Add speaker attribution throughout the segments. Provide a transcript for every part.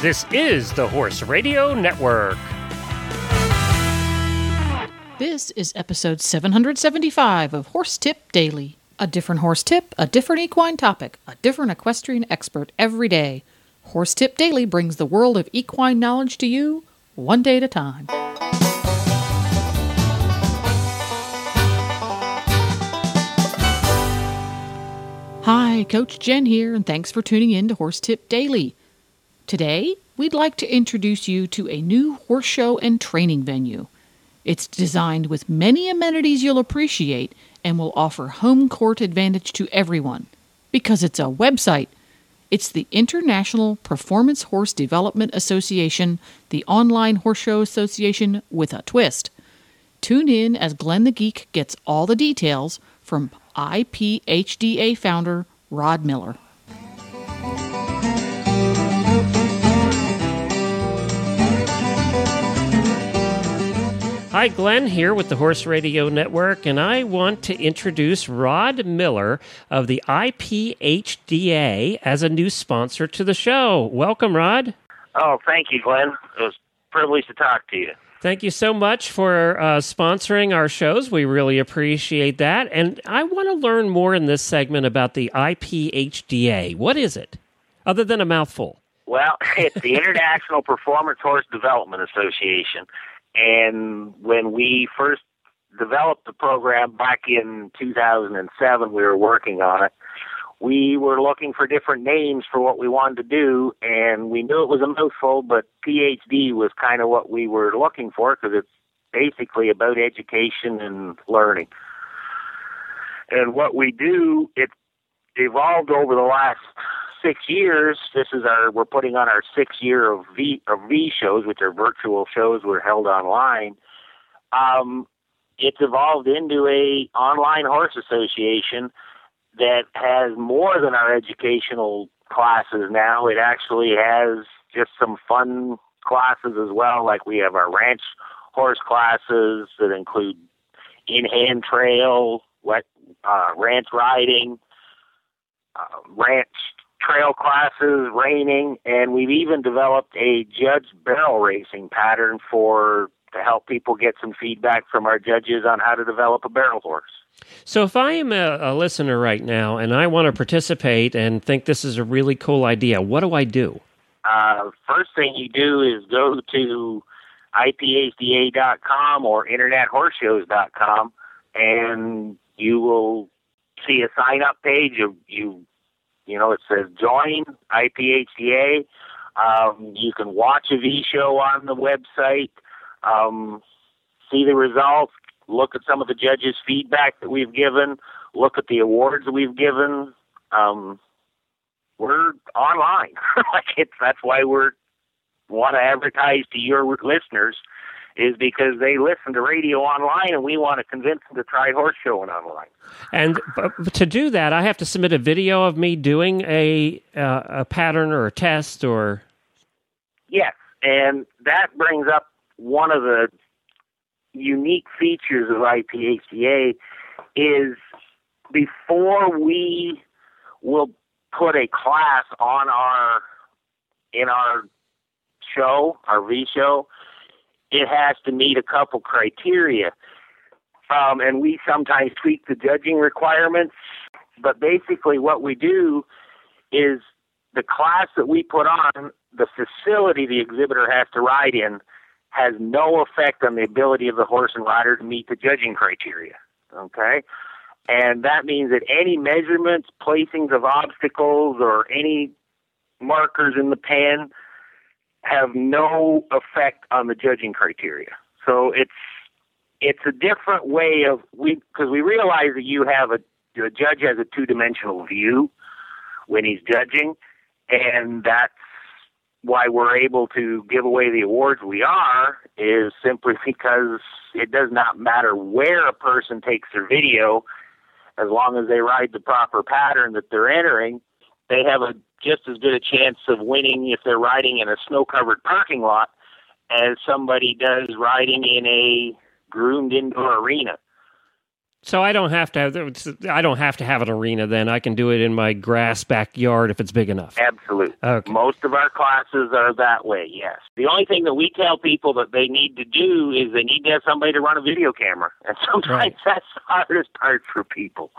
Speaker 1: This is the Horse Radio Network.
Speaker 2: This is episode 775 of Horse Tip Daily. A different horse tip, a different equine topic, a different equestrian expert every day. Horse Tip Daily brings the world of equine knowledge to you one day at a time. Hi, Coach Jen here, and thanks for tuning in to Horse Tip Daily. Today, we'd like to introduce you to a new horse show and training venue. It's designed with many amenities you'll appreciate and will offer home court advantage to everyone because it's a website. It's the International Performance Horse Development Association, the online horse show association with a twist. Tune in as Glenn the Geek gets all the details from IPHDA founder Rod Miller.
Speaker 1: Hi, Glenn here with the Horse Radio Network, and I want to introduce Rod Miller of the IPHDA as a new sponsor to the show. Welcome, Rod.
Speaker 3: Oh, thank you, Glenn. It was a privilege to talk to you.
Speaker 1: Thank you so much for uh, sponsoring our shows. We really appreciate that. And I want to learn more in this segment about the IPHDA. What is it, other than a mouthful?
Speaker 3: Well, it's the International Performance Horse Development Association. And when we first developed the program back in 2007, we were working on it. We were looking for different names for what we wanted to do, and we knew it was a mouthful, but PhD was kind of what we were looking for because it's basically about education and learning. And what we do, it evolved over the last six years. This is our we're putting on our six year of V of V shows, which are virtual shows. We're held online. Um, it's evolved into a online horse association that has more than our educational classes now. It actually has just some fun classes as well. Like we have our ranch horse classes that include in-hand trail, what uh, ranch riding, uh, ranch trail classes, reining, and we've even developed a judge barrel racing pattern for to help people get some feedback from our judges on how to develop a barrel horse.
Speaker 1: So, if I am a, a listener right now and I want to participate and think this is a really cool idea, what do I do?
Speaker 3: Uh, first thing you do is go to IPHDA.com or InternetHorseShows.com, and you will see a sign up page. You, you you know, it says join IPHDA. Um, you can watch a V show on the website, um, see the results, look at some of the judges' feedback that we've given, look at the awards we've given. Um, we're online. like it's that's why we're want to advertise to your listeners is because they listen to radio online and we want to convince them to try horse showing online.
Speaker 1: And to do that, I have to submit a video of me doing a uh, a pattern or a test or.
Speaker 3: Yes, and that brings up one of the unique features of IPHDA is before we will put a class on our in our show, our V show, it has to meet a couple criteria. Um, and we sometimes tweak the judging requirements, but basically what we do is the class that we put on, the facility the exhibitor has to ride in, has no effect on the ability of the horse and rider to meet the judging criteria. Okay? And that means that any measurements, placings of obstacles, or any markers in the pen have no effect on the judging criteria. So it's it's a different way of we because we realize that you have a the judge has a two dimensional view when he's judging, and that's why we're able to give away the awards we are is simply because it does not matter where a person takes their video as long as they ride the proper pattern that they're entering they have a just as good a chance of winning if they're riding in a snow covered parking lot as somebody does riding in a groomed indoor arena.
Speaker 1: So I don't have to have I don't have to have an arena then. I can do it in my grass backyard if it's big enough.
Speaker 3: Absolutely.
Speaker 1: Okay.
Speaker 3: Most of our classes are that way, yes. The only thing that we tell people that they need to do is they need to have somebody to run a video camera. And sometimes
Speaker 1: Right.
Speaker 3: that's the hardest part for people.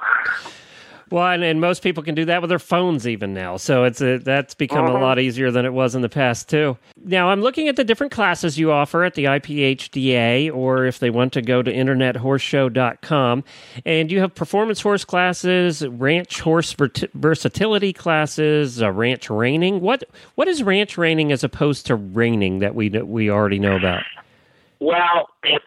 Speaker 1: Well, and, and most people can do that with their phones even now. So it's a, that's become a
Speaker 3: Mhm.
Speaker 1: lot easier than it was in the past too. Now I'm looking at the different classes you offer at the IPHDA, or if they want to go to internethorse.show.com, and you have performance horse classes, ranch horse vert- versatility classes, uh, ranch reining. What what is ranch reining as opposed to reining that we we already know about?
Speaker 3: Well, if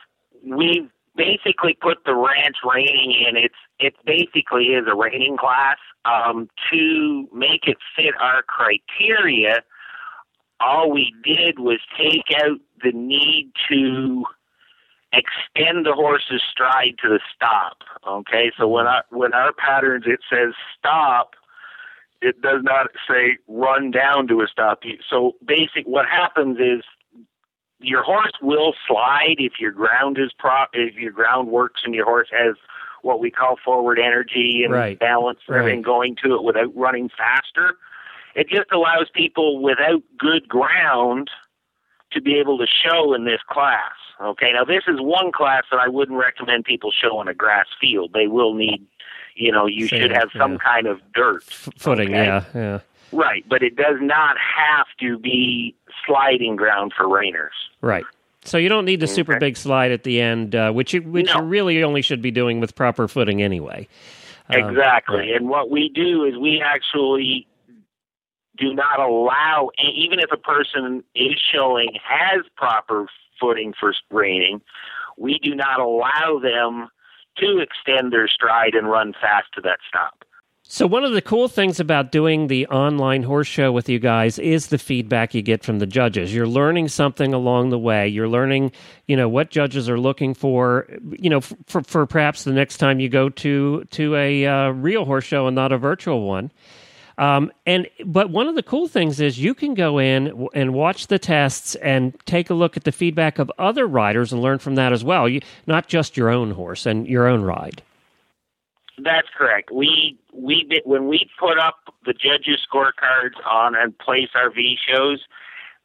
Speaker 3: we basically put the ranch reining in, it's it basically is a reining class. Um, to make it fit our criteria, all we did was take out the need to extend the horse's stride to the stop. Okay, so when our when our patterns it says stop, it does not say run down to a stop. So basic, what happens is your horse will slide if your ground is prop if your ground works and your horse has what we call forward energy and
Speaker 1: Right.
Speaker 3: balance and everything going to it without running faster. It just allows people without good ground to be able to show in this class. Okay, now this is one class that I wouldn't recommend people show in a grass field. They will need, you know, you
Speaker 1: Sand,
Speaker 3: should have some
Speaker 1: yeah.
Speaker 3: kind of dirt.
Speaker 1: F- footing,
Speaker 3: Okay.
Speaker 1: yeah, yeah.
Speaker 3: Right, but it does not have to be sliding ground for reiners.
Speaker 1: Right. So you don't need the super big slide at the end, uh, which you, which
Speaker 3: No.
Speaker 1: you really only should be doing with proper footing anyway. Um,
Speaker 3: Exactly. And what we do is we actually do not allow, even if a person is showing has proper footing for reining, we do not allow them to extend their stride and run fast to that stop.
Speaker 1: So one of the cool things about doing the online horse show with you guys is the feedback you get from the judges. You're learning something along the way. You're learning, you know, what judges are looking for, you know, for, for perhaps the next time you go to to a uh, real horse show and not a virtual one. Um, and but one of the cool things is you can go in and watch the tests and take a look at the feedback of other riders and learn from that as well. You, not just your own horse and your own ride.
Speaker 3: That's correct. We we did, when we put up the judges' scorecards on and place our V shows,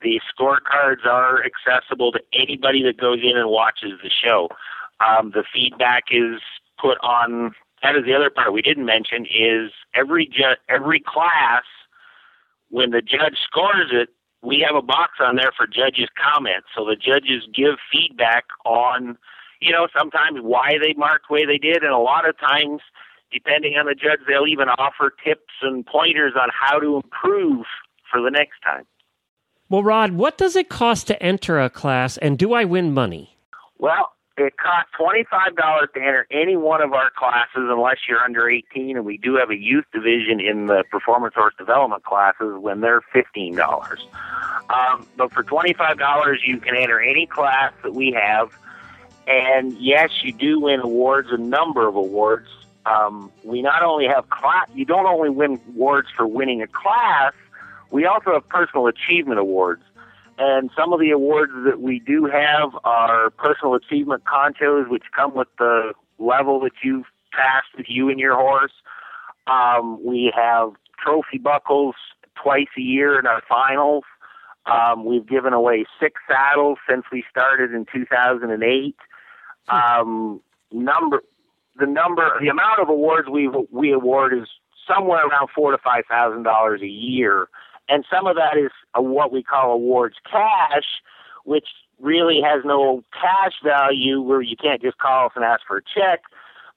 Speaker 3: the scorecards are accessible to anybody that goes in and watches the show. Um, the feedback is put on. That is the other part we didn't mention is every ju- every class when the judge scores it, we have a box on there for judges' comments. So the judges give feedback on, you know, sometimes why they marked the way they did, and a lot of times, depending on the judge, they'll even offer tips and pointers on how to improve for the next time.
Speaker 1: Well, Rod, what does it cost to enter a class, and do I win money?
Speaker 3: Well, it costs twenty five dollars to enter any one of our classes unless you're under eighteen, and we do have a youth division in the performance horse development classes when they're fifteen dollars. Um, but for twenty five dollars, you can enter any class that we have, and yes, you do win awards, a number of awards. Um, we not only have class, you don't only win awards for winning a class, we also have personal achievement awards. And some of the awards that we do have are personal achievement conchos, which come with the level that you've passed with you and your horse. Um, we have trophy buckles twice a year in our finals. Um, we've given away six saddles since we started in 2008. Um, number, the number, the amount of awards we we award is somewhere around four to five thousand dollars a year and some of that is a, what we call awards cash, which really has no cash value where you can't just call us and ask for a check.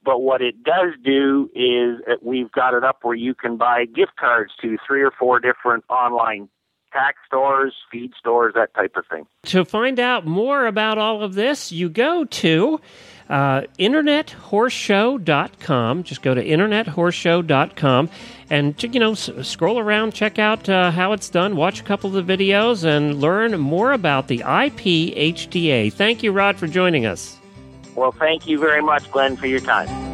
Speaker 3: But what it does do is we've got it up where you can buy gift cards to three or four different online tack stores, feed stores, that type of thing.
Speaker 1: To find out more about all of this, you go to uh, internethorseshow.com. Just go to internethorseshow.com and you know s- scroll around, check out uh, how it's done, watch a couple of the videos, and learn more about the IPHDA. Thank you, Rod, for joining us.
Speaker 3: Well, thank you very much, Glenn, for your time.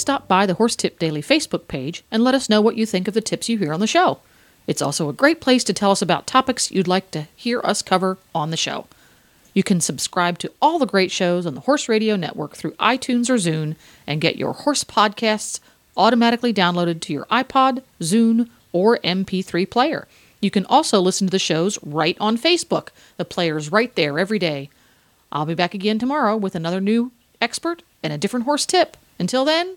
Speaker 2: Stop by the Horse Tip Daily Facebook page and let us know what you think of the tips you hear on the show. It's also a great place to tell us about topics you'd like to hear us cover on the show. You can subscribe to all the great shows on the Horse Radio Network through iTunes or Zune and get your horse podcasts automatically downloaded to your iPod, Zune, or MP3 player. You can also listen to the shows right on Facebook. The player's right there every day. I'll be back again tomorrow with another new expert and a different horse tip. Until then,